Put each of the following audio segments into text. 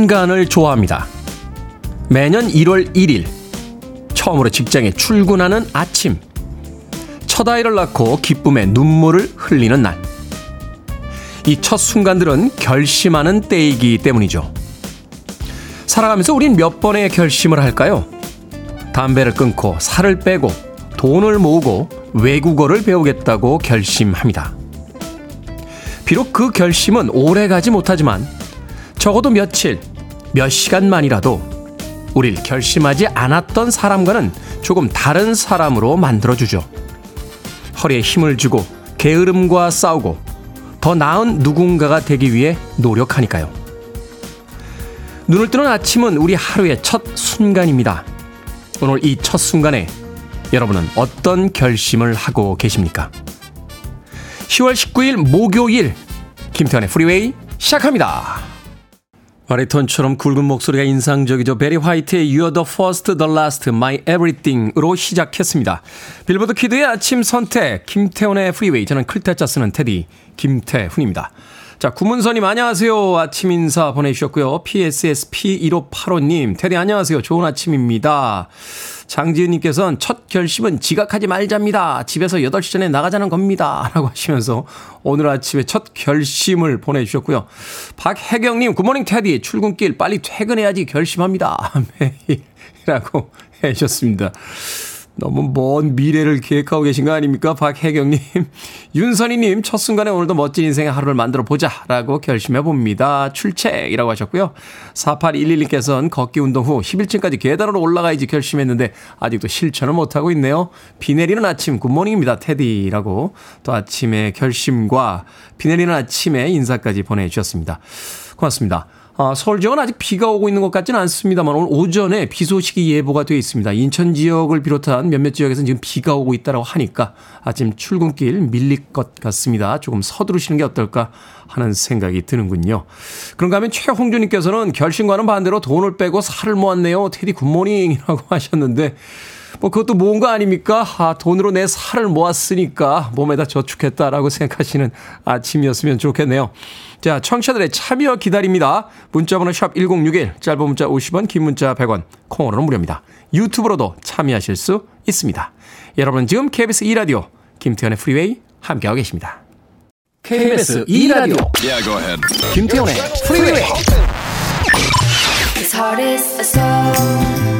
순간을 좋아합니다. 매년 1월 1일 처음으로 직장에 출근하는 아침 첫 아이를 낳고 기쁨의 눈물을 흘리는 날. 이 첫 순간들은 결심하는 때이기 때문이죠. 살아가면서 우린 몇 번의 결심을 할까요? 담배를 끊고 살을 빼고 돈을 모으고 외국어를 배우겠다고 결심합니다. 비록 그 결심은 오래 가지 못하지만 적어도 며칠, 몇 시간만이라도 우릴 결심하지 않았던 사람과는 조금 다른 사람으로 만들어주죠. 허리에 힘을 주고 게으름과 싸우고 더 나은 누군가가 되기 위해 노력하니까요. 눈을 뜨는 아침은 우리 하루의 첫 순간입니다. 오늘 이 첫 순간에 여러분은 어떤 결심을 하고 계십니까? 10월 19일 목요일 김태훈의 프리웨이 시작합니다. 바리톤처럼 굵은 목소리가 인상적이죠. Barry White의 You're the first, the last, my everything으로 시작했습니다. 빌보드 kid의 아침 선택, 김태훈의 프리웨이. 저는 클 태 자 쓰는 테디, 김태훈입니다. 자, 구문선님 안녕하세요. 아침 인사 보내주셨고요. PSSP1585님, 테디 안녕하세요. 좋은 아침입니다. 장지은님께서는 첫 결심은 지각하지 말자입니다. 집에서 8시 전에 나가자는 겁니다. 라고 하시면서 오늘 아침에 첫 결심을 보내주셨고요. 박혜경님, 굿모닝 테디. 출근길 빨리 퇴근해야지 결심합니다. 매일이라고 해주셨습니다. 너무 먼 미래를 계획하고 계신 거 아닙니까? 박혜경님. 윤선희님, 첫 순간에 오늘도 멋진 인생의 하루를 만들어 보자. 라고 결심해 봅니다. 출첵이라고 하셨고요. 4811님께서는 걷기 운동 후 10일쯤까지 계단으로 올라가야지 결심했는데 아직도 실천을 못하고 있네요. 비 내리는 아침 good morning입니다. 테디라고 또 아침에 결심과 비 내리는 아침에 인사까지 보내주셨습니다. 고맙습니다. 아, 서울 지역은 아직 비가 오고 있는 것 같지는 않습니다만 오늘 오전에 비 소식이 예보가 되어 있습니다. 인천 지역을 비롯한 몇몇 지역에서는 지금 비가 오고 있다고 하니까 아침 출근길 밀릴 것 같습니다. 조금 서두르시는 게 어떨까 하는 생각이 드는군요. 그런가 하면 최홍주님께서는 결심과는 반대로 돈을 빼고 살을 모았네요. 테디 good morning이라고 하셨는데 뭐 그것도 모은 거 아닙니까? 아, 돈으로 내 살을 모았으니까 몸에다 저축했다라고 생각하시는 아침이었으면 좋겠네요. 자, 청취자들의 참여 기다립니다. 문자번호 샵 1061, 짧은 문자 50원, 긴 문자 100원, 콩으로는 무료입니다. 유튜브로도 참여하실 수 있습니다. 여러분 지금 KBS 2라디오 김태훈의 프리웨이 함께하고 계십니다. KBS 2라디오 yeah, go ahead. 김태훈의 프리웨이 His heart is a soul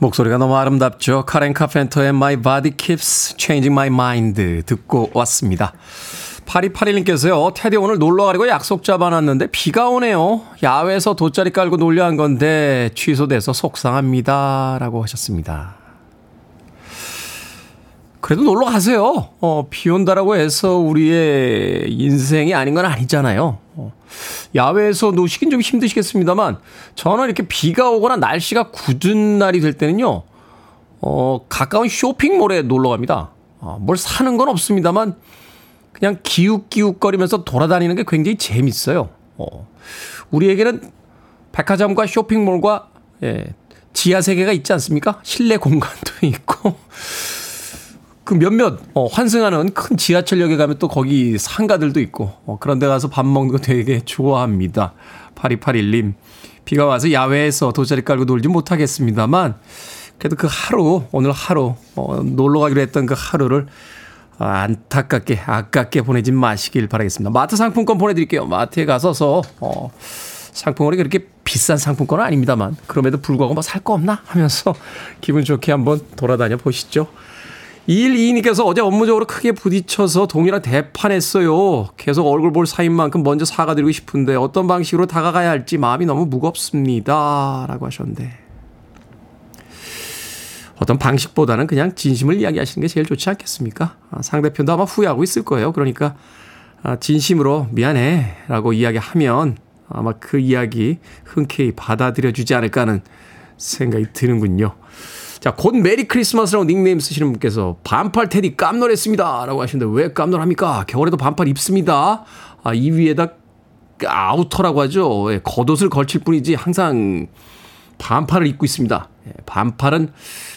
목소리가 너무 아름답죠. 카렌 카펜터의 My Body Keeps Changing My Mind 듣고 왔습니다. 8281님께서요. 테디 오늘 놀러 가려고 약속 잡아놨는데 비가 오네요. 야외에서 돗자리 깔고 놀려 한 건데 취소돼서 속상합니다. 라고 하셨습니다. 그래도 놀러 가세요. 어, 비 온다라고 해서 우리의 인생이 아닌 건 아니잖아요. 어, 야외에서 노시긴 좀 힘드시겠습니다만, 저는 이렇게 비가 오거나 날씨가 굳은 날이 될 때는요, 어, 가까운 쇼핑몰에 놀러 갑니다. 어, 뭘 사는 건 없습니다만, 그냥 기웃기웃거리면서 돌아다니는 게 굉장히 재밌어요. 어, 우리에게는 백화점과 쇼핑몰과, 예, 지하 세계가 있지 않습니까? 실내 공간도 있고, 그 몇몇 어, 환승하는 큰 지하철역에 가면 또 거기 상가들도 있고 어, 그런 데 가서 밥 먹는 거 되게 좋아합니다. 8281님 비가 와서 야외에서 돗자리 깔고 놀지 못하겠습니다만 그래도 그 하루 오늘 하루 어, 놀러 가기로 했던 그 하루를 안타깝게 아깝게 보내지 마시길 바라겠습니다. 마트 상품권 보내드릴게요. 마트에 가서서 어, 상품권이 그렇게 비싼 상품권은 아닙니다만 그럼에도 불구하고 뭐 살 거 없나 하면서 기분 좋게 한번 돌아다녀 보시죠. 2122님께서 어제 업무적으로 크게 부딪혀서 동이랑 대판했어요. 계속 얼굴 볼 사이인 만큼 먼저 사과드리고 싶은데 어떤 방식으로 다가가야 할지 마음이 너무 무겁습니다. 라고 하셨는데. 어떤 방식보다는 그냥 진심을 이야기하시는 게 제일 좋지 않겠습니까? 아, 상대편도 아마 후회하고 있을 거예요. 그러니까 아, 진심으로 미안해 라고 이야기하면 아마 그 이야기 흔쾌히 받아들여 주지 않을까 하는 생각이 드는군요. 자, 곧 Merry Christmas라고 닉네임 쓰시는 분께서 반팔 테디 깜놀했습니다. 라고 하시는데 왜 깜놀합니까? 겨울에도 반팔 입습니다. 아, 이 위에다 outer라고 하죠. 예, 겉옷을 걸칠 뿐이지 항상 반팔을 입고 있습니다. 예, 반팔은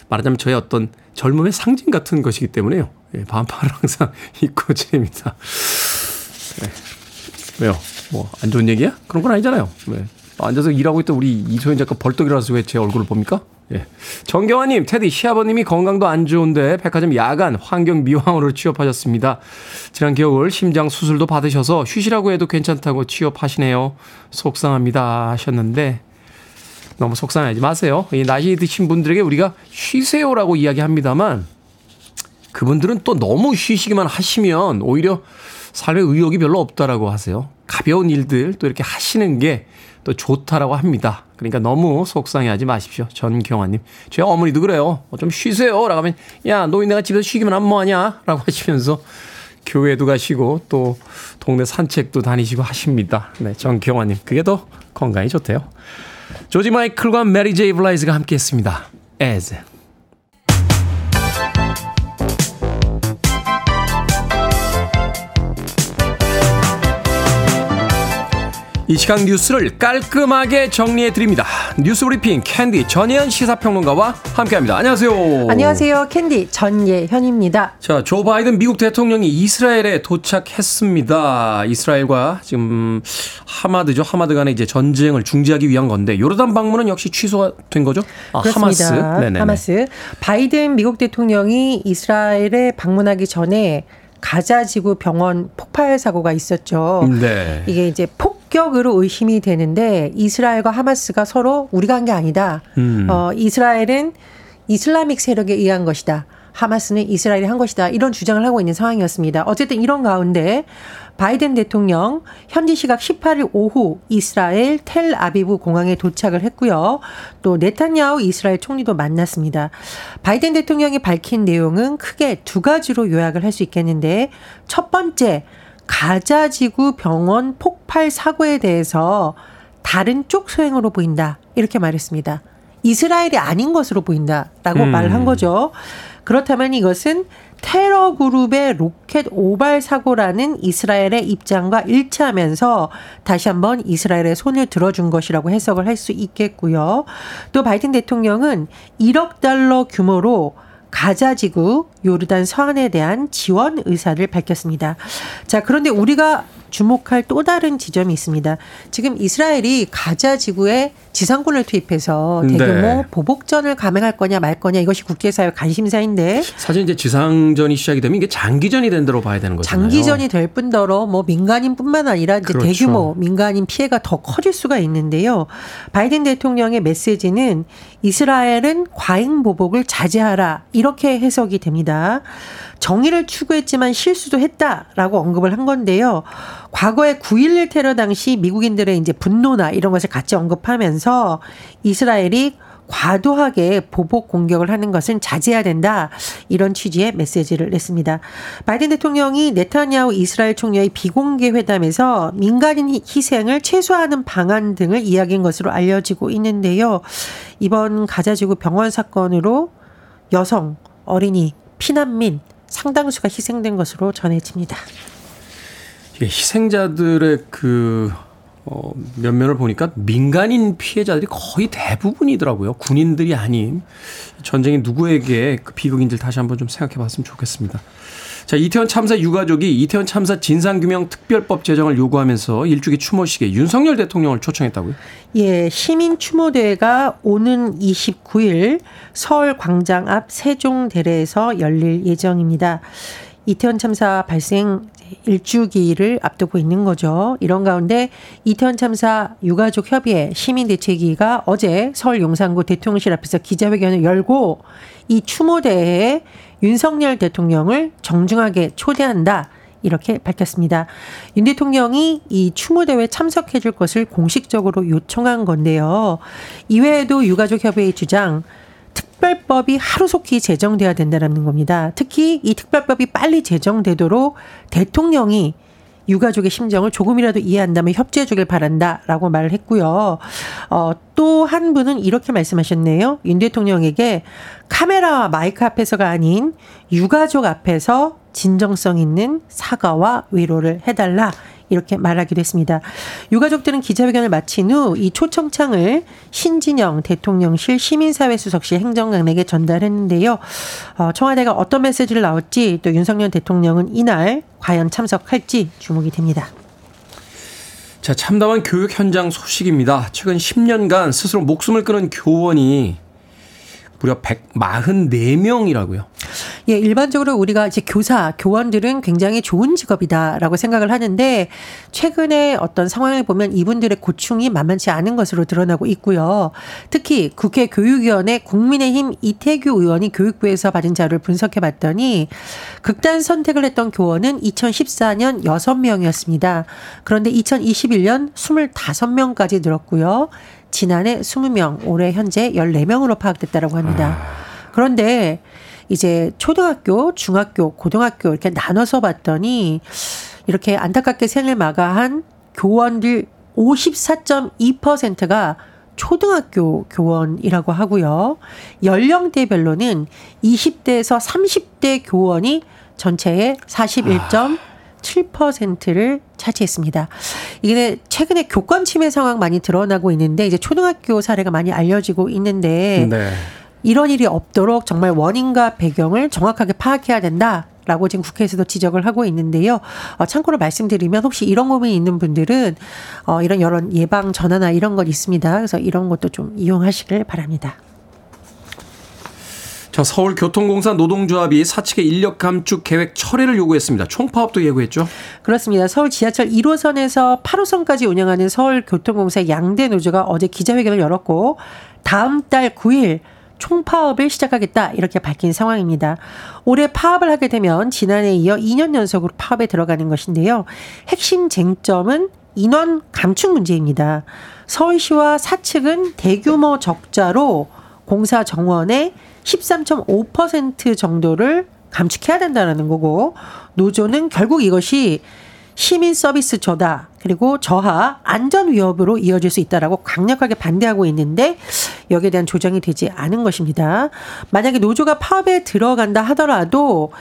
말하자면 저의 어떤 젊음의 상징 같은 것이기 때문에요. 예, 반팔을 항상 입고 지냅니다. 네. 왜요? 뭐, 안 좋은 얘기야? 그런 건 아니잖아요. 네. 앉아서 일하고 있던 우리 이소연 작가 벌떡 일어나서 왜 제 얼굴을 봅니까? 예. 정경화님, 테디, 시아버님이 건강도 안 좋은데 백화점 야간 환경 미화원으로 취업하셨습니다. 지난 겨울 심장 수술도 받으셔서 쉬시라고 해도 괜찮다고 취업하시네요. 속상합니다. 하셨는데, 너무 속상하지 마세요. 이 나이 드신 분들에게 우리가 쉬세요라고 이야기합니다만, 그분들은 또 너무 쉬시기만 하시면 오히려 삶에 의욕이 별로 없다라고 하세요. 가벼운 일들 또 이렇게 하시는 게 또 좋다라고 합니다. 그러니까 너무 속상해하지 마십시오. 전경환님. 제 어머니도 그래요. 어, 좀 쉬세요. 라고 하면, 야, 노인네가 집에서 쉬기만 하면 뭐하냐? 라고 하시면서 교회도 가시고 또 동네 산책도 다니시고 하십니다. 네, 전경환님. 그게 더 건강에 좋대요. George Michael과 Mary J. Blige가 함께 했습니다. As. 이 시간 뉴스를 깔끔하게 정리해 드립니다. 뉴스 브리핑 캔디 전예현 시사평론가와 함께합니다. 안녕하세요. 안녕하세요. 캔디 전예현입니다. 자, 조 바이든 미국 대통령이 이스라엘에 도착했습니다. 이스라엘과 지금 하마드죠. 하마드 간의 이제 전쟁을 중지하기 위한 건데 요르단 방문은 역시 취소가 된 거죠? 아, 그렇습니다. 하마스. 네네네. 하마스. 바이든 미국 대통령이 이스라엘에 방문하기 전에 가자 지구 병원 폭발 사고가 있었죠. 네. 이게 이제 폭격으로 의심이 되는데 이스라엘과 하마스가 서로 우리가 한 게 아니다. 음. 어, 이스라엘은 이슬라믹 세력에 의한 것이다. 하마스는 이스라엘이 한 것이다. 이런 주장을 하고 있는 상황이었습니다. 어쨌든 이런 가운데 바이든 대통령 현지 시각 18일 오후 이스라엘 텔 아비브 공항에 도착을 했고요. 또 네타냐후 이스라엘 총리도 만났습니다. 바이든 대통령이 밝힌 내용은 크게 두 가지로 요약을 할 수 있겠는데 첫 번째 가자 지구 병원 폭발 사고에 대해서 다른 쪽 소행으로 보인다. 이렇게 말했습니다. 이스라엘이 아닌 것으로 보인다라고 음. 말한 거죠. 그렇다면 이것은 테러 그룹의 로켓 오발 사고라는 이스라엘의 입장과 일치하면서 다시 한번 이스라엘의 손을 들어준 것이라고 해석을 할 수 있겠고요. 또 바이든 대통령은 1억 달러 규모로 가자 지구 요르단 서안에 대한 지원 의사를 밝혔습니다. 자, 그런데 우리가 주목할 또 다른 지점이 있습니다. 지금 이스라엘이 가자 지구에 지상군을 투입해서 대규모 네. 보복전을 감행할 거냐 말 거냐 이것이 국제사회 관심사인데 사실 이제 지상전이 시작이 되면 이게 장기전이 된다로 봐야 되는 거잖아요. 장기전이 될 뿐더러 뭐 민간인뿐만 아니라 이제 그렇죠. 대규모 민간인 피해가 더 커질 수가 있는데요. 바이든 대통령의 메시지는 이스라엘은 과잉 보복을 자제하라 이렇게 해석이 됩니다. 정의를 추구했지만 실수도 했다라고 언급을 한 건데요. 과거에 9.11 테러 당시 미국인들의 이제 분노나 이런 것을 같이 언급하면서 이스라엘이 과도하게 보복 공격을 하는 것은 자제해야 된다. 이런 취지의 메시지를 냈습니다. 바이든 대통령이 네타냐후 이스라엘 총리의 비공개 회담에서 민간인 희생을 최소화하는 방안 등을 이야기한 것으로 알려지고 있는데요. 이번 가자지구 병원 사건으로 여성, 어린이, 피난민, 상당수가 희생된 것으로 전해집니다. 희생자들의 그 어, 면면을 보니까 민간인 피해자들이 거의 대부분이더라고요. 군인들이 아닌 전쟁이 누구에게 그 비극인지를 다시 한번 좀 생각해 봤으면 좋겠습니다. 자, 이태원 참사 유가족이 이태원 참사 진상규명 특별법 제정을 요구하면서 일주기 추모식에 윤석열 대통령을 초청했다고요? 예, 시민 추모대회가 오는 29일 서울 광장 앞 세종대례에서 열릴 예정입니다. 이태원 참사 발생 일주기를 앞두고 있는 거죠. 이런 가운데 이태원 참사 유가족 협의회 시민대책위가 어제 서울 용산구 대통령실 앞에서 기자회견을 열고 이 추모대회에 윤석열 대통령을 정중하게 초대한다. 이렇게 밝혔습니다. 윤 대통령이 이 추모대회 참석해 줄 것을 공식적으로 요청한 건데요. 이외에도 유가족협회의 주장, 특별법이 하루속히 제정돼야 된다는 겁니다. 특히 이 특별법이 빨리 제정되도록 대통령이 유가족의 심정을 조금이라도 이해한다면 협조해 주길 바란다라고 말을 했고요. 어, 또 한 분은 이렇게 말씀하셨네요. 윤 대통령에게 카메라와 마이크 앞에서가 아닌 유가족 앞에서 진정성 있는 사과와 위로를 해달라. 이렇게 말하기도 했습니다. 유가족들은 기자회견을 마친 후 이 초청장을 신진영 대통령실 시민사회 수석실 행정관에게 전달했는데요. 어, 청와대가 어떤 메시지를 나올지 또 윤석열 대통령은 이날 과연 참석할지 주목이 됩니다. 자, 참담한 교육 현장 소식입니다. 최근 10년간 스스로 목숨을 끊은 교원이 무려 144명이라고요. 예, 일반적으로 우리가 이제 교사, 교원들은 굉장히 좋은 직업이다라고 생각을 하는데 최근에 어떤 상황을 보면 이분들의 고충이 만만치 않은 것으로 드러나고 있고요. 특히 국회 교육위원회 국민의힘 이태규 의원이 교육부에서 받은 자료를 분석해 봤더니 극단 선택을 했던 교원은 2014년 6명이었습니다. 그런데 2021년 25명까지 늘었고요. 지난해 20명, 올해 현재 14명으로 파악됐다라고 합니다. 그런데 이제 초등학교, 중학교, 고등학교 이렇게 나눠서 봤더니 이렇게 안타깝게 생을 마가한 교원들 54.2%가 초등학교 교원이라고 하고요. 연령대별로는 20대에서 30대 교원이 전체의 41. 7%를 차지했습니다. 이게 최근에 교권 침해 상황 많이 드러나고 있는데 이제 초등학교 사례가 많이 알려지고 있는데 네. 이런 일이 없도록 정말 원인과 배경을 정확하게 파악해야 된다. 라고 지금 국회에서도 지적을 하고 있는데요. 어, 참고로 말씀드리면 혹시 이런 고민이 있는 분들은 어, 이런 여러 예방 전화나 이런 것 있습니다. 그래서 이런 것도 좀 이용하시길 바랍니다. 자, 서울교통공사 노동조합이 사측의 인력 감축 계획 철회를 요구했습니다. 총파업도 예고했죠? 그렇습니다. 서울 지하철 1호선에서 8호선까지 운영하는 서울교통공사 양대 노조가 어제 기자회견을 열었고 다음 달 9일 총파업을 시작하겠다 이렇게 밝힌 상황입니다. 올해 파업을 하게 되면 지난해에 이어 2년 연속으로 파업에 들어가는 것인데요. 핵심 쟁점은 인원 감축 문제입니다. 서울시와 사측은 대규모 적자로 공사 정원에 13.5% 정도를 감축해야 된다는 거고 노조는 결국 이것이 시민 서비스 저다 그리고 저하 안전 위협으로 이어질 수 있다라고 강력하게 반대하고 있는데 여기에 대한 조정이 되지 않은 것입니다. 만약에 노조가 파업에 들어간다 하더라도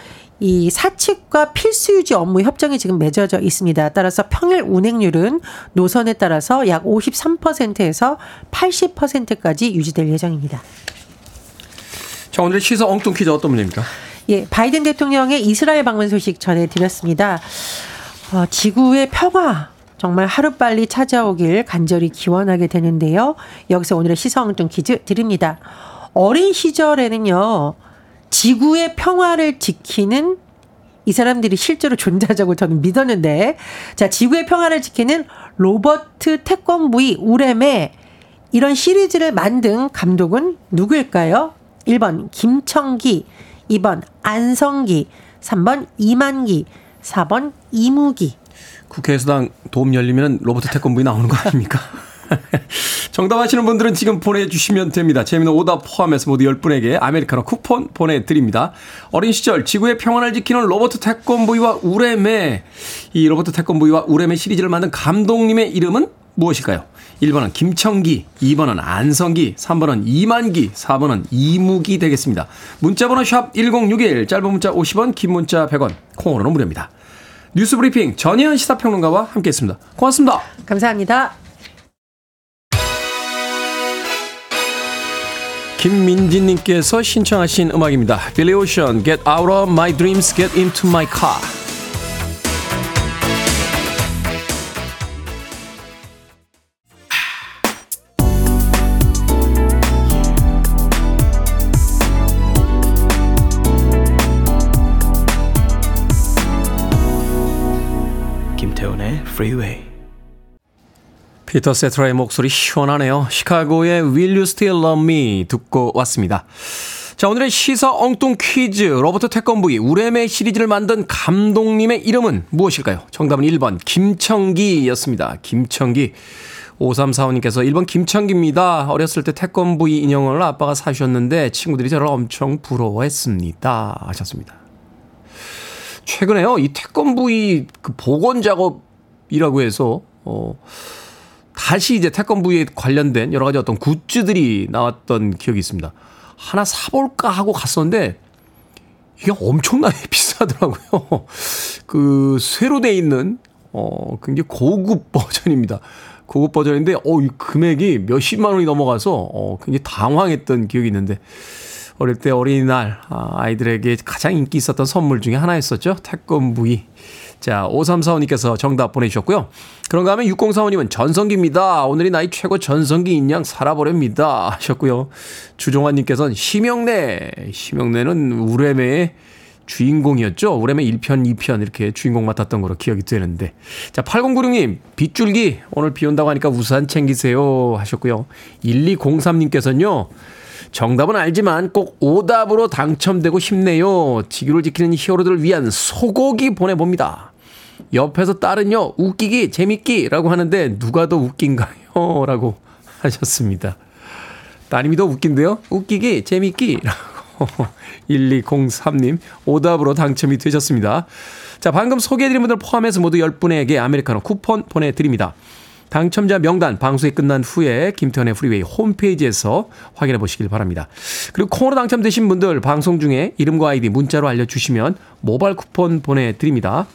이 사측과 필수 유지 업무 협정이 지금 맺어져 있습니다. 따라서 평일 운행률은 노선에 따라서 약 53%에서 80%까지 유지될 예정입니다. 자, 오늘의 시사 엉뚱 퀴즈 어떤 문제입니까? 예, 바이든 대통령의 이스라엘 방문 소식 전해드렸습니다. 어, 지구의 평화 정말 하루빨리 찾아오길 간절히 기원하게 되는데요. 여기서 오늘의 시사 엉뚱 퀴즈 드립니다. 어린 시절에는요, 지구의 평화를 지키는 이 사람들이 실제로 존재하자고 저는 믿었는데, 자, 지구의 평화를 지키는 로버트 태권브이 우렘의 이런 시리즈를 만든 감독은 누구일까요? 1번 김청기, 2번 안성기, 3번 이만기, 4번 이무기. 국회의사당 돔 열리면 로보트 태권브이 나오는 거 아닙니까? 정답 아시는 분들은 지금 보내주시면 됩니다. 재미는 오답 포함해서 모두 10분에게 아메리카노 쿠폰 보내드립니다. 어린 시절 지구의 평안을 지키는 로보트 태권브이와 우뢰매 이 로보트 태권브이와 우뢰매 시리즈를 만든 감독님의 이름은 무엇일까요? 1번은 김청기, 2번은 안성기, 3번은 이만기, 4번은 이무기 되겠습니다. 문자번호 샵 1061, 짧은 문자 50원, 긴 문자 100원, 콩으로는 무료입니다. 뉴스 브리핑 전혜연 시사평론가와 함께했습니다. 고맙습니다. 감사합니다. 김민진님께서 신청하신 음악입니다. 빌리 오션, Get Out of My Dreams, Get Into My Car. Freeway. 피터 세트라의 목소리 시원하네요. 시카고의 Will You Still Love Me 듣고 왔습니다. 자, 오늘의 시사 엉뚱 퀴즈. 로버트 태권브이 우레메 시리즈를 만든 감독님의 이름은 무엇일까요? 정답은 1번 김청기였습니다. 김청기. 5345님께서 1번 김청기입니다. 어렸을 때 태권브이 인형을 아빠가 사주셨는데 친구들이 저를 엄청 부러워했습니다. 하셨습니다. 최근에요, 이 태권부의 그 복원 작업 이라고 해서, 어, 다시 이제 태권부에 관련된 여러 가지 어떤 굿즈들이 나왔던 기억이 있습니다. 하나 사볼까 하고 갔었는데, 이게 엄청나게 비싸더라고요. 그, 쇠로 돼 있는, 어, 굉장히 고급 버전입니다. 고급 버전인데, 어, 이 금액이 몇십만 원이 넘어가서, 어, 굉장히 당황했던 기억이 있는데, 어릴 때 어린이날 아, 아이들에게 가장 인기 있었던 선물 중에 하나였었죠. 태권부이. 자, 5345님께서 정답 보내주셨고요. 그런가 하면 6045님은 전성기입니다. 오늘이 나이 최고 전성기인 양 살아보렵니다. 하셨고요. 주종환님께서는 심영래. 심영래는 우레메의 주인공이었죠. 우레메 1편, 2편 이렇게 주인공 맡았던 거로 기억이 되는데. 자, 8096님, 빗줄기. 오늘 비 온다고 하니까 우산 챙기세요. 하셨고요. 1203님께서는요. 정답은 알지만 꼭 오답으로 당첨되고 싶네요. 지구를 지키는 히어로들을 위한 소고기 보내봅니다. 옆에서 딸은요, 웃기기, 재밌기 라고 하는데 누가 더 웃긴가요? 라고 하셨습니다. 따님이 더 웃긴데요? 웃기기, 재밌기 라고 1203님 오답으로 당첨이 되셨습니다. 자, 방금 소개해드린 분들 포함해서 모두 10분에게 아메리카노 쿠폰 보내드립니다. 당첨자 명단 방송이 끝난 후에 김태훈의 프리웨이 홈페이지에서 확인해 보시길 바랍니다. 그리고 콩으로 당첨되신 분들 방송 중에 이름과 아이디 문자로 알려주시면 모바일 쿠폰 보내드립니다.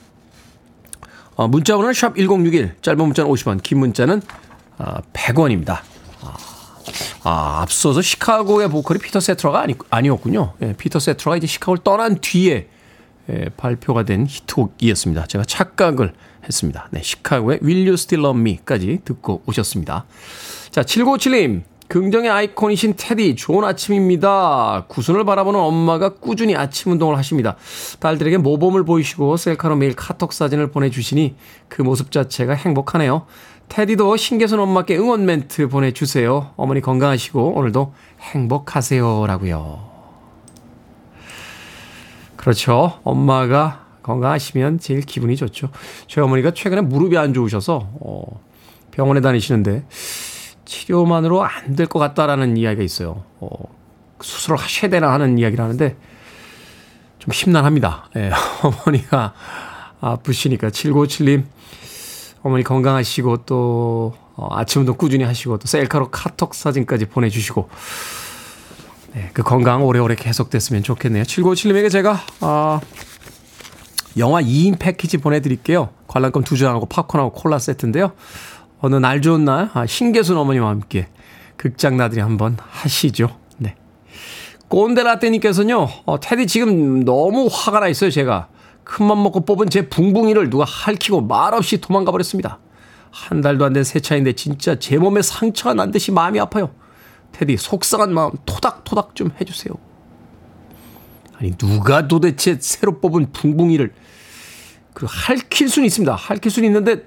어, 문자 번호는 샵 1061 짧은 문자는 50원 긴 문자는 어, 100원입니다. 아, 아, 앞서서 시카고의 보컬이 피터 세테라가 아니, 아니었군요. 예, 피터 세테라가 이제 시카고를 떠난 뒤에 예, 발표가 된 히트곡이었습니다. 제가 착각을 했습니다. 네, 시카고의 Will You Still Love Me?까지 듣고 오셨습니다. 자, 7957님. 긍정의 아이콘이신 테디, 좋은 아침입니다. 구순을 바라보는 엄마가 꾸준히 아침 운동을 하십니다. 딸들에게 모범을 보이시고 셀카로 매일 카톡 사진을 보내주시니 그 모습 자체가 행복하네요. 테디도 신계선 엄마께 응원 멘트 보내주세요. 어머니 건강하시고 오늘도 행복하세요. 라고요. 그렇죠. 엄마가 건강하시면 제일 기분이 좋죠. 저희 어머니가 최근에 무릎이 안 좋으셔서 어, 병원에 다니시는데 치료만으로 안 될 것 같다라는 이야기가 있어요. 어, 수술을 하셔야 되나 하는 이야기를 하는데 좀 심란합니다. 예, 어머니가 아프시니까 7957님 어머니 건강하시고 또 어, 아침 운동 꾸준히 하시고 또 셀카로 카톡 사진까지 보내주시고 네, 그 건강 오래오래 계속됐으면 좋겠네요. 7957님에게 제가 아, 영화 2인 패키지 보내드릴게요. 관람권 2장하고 팝콘하고 콜라 세트인데요. 어느 날 좋은 날, 아, 신계순 어머니와 함께 극장 나들이 한번 하시죠. 네. 꼰대라떼님께서는요, 어, 테디 지금 너무 화가 나 있어요, 제가. 큰맘 먹고 뽑은 제 붕붕이를 누가 핥히고 말없이 도망가 버렸습니다. 한 달도 안 된 새 차인데 진짜 제 몸에 상처가 난 듯이 마음이 아파요. 테디, 속상한 마음 토닥토닥 좀 해주세요. 아니, 누가 도대체 새로 뽑은 붕붕이를 그 할킬 수는 있습니다. 할킬 수는 있는데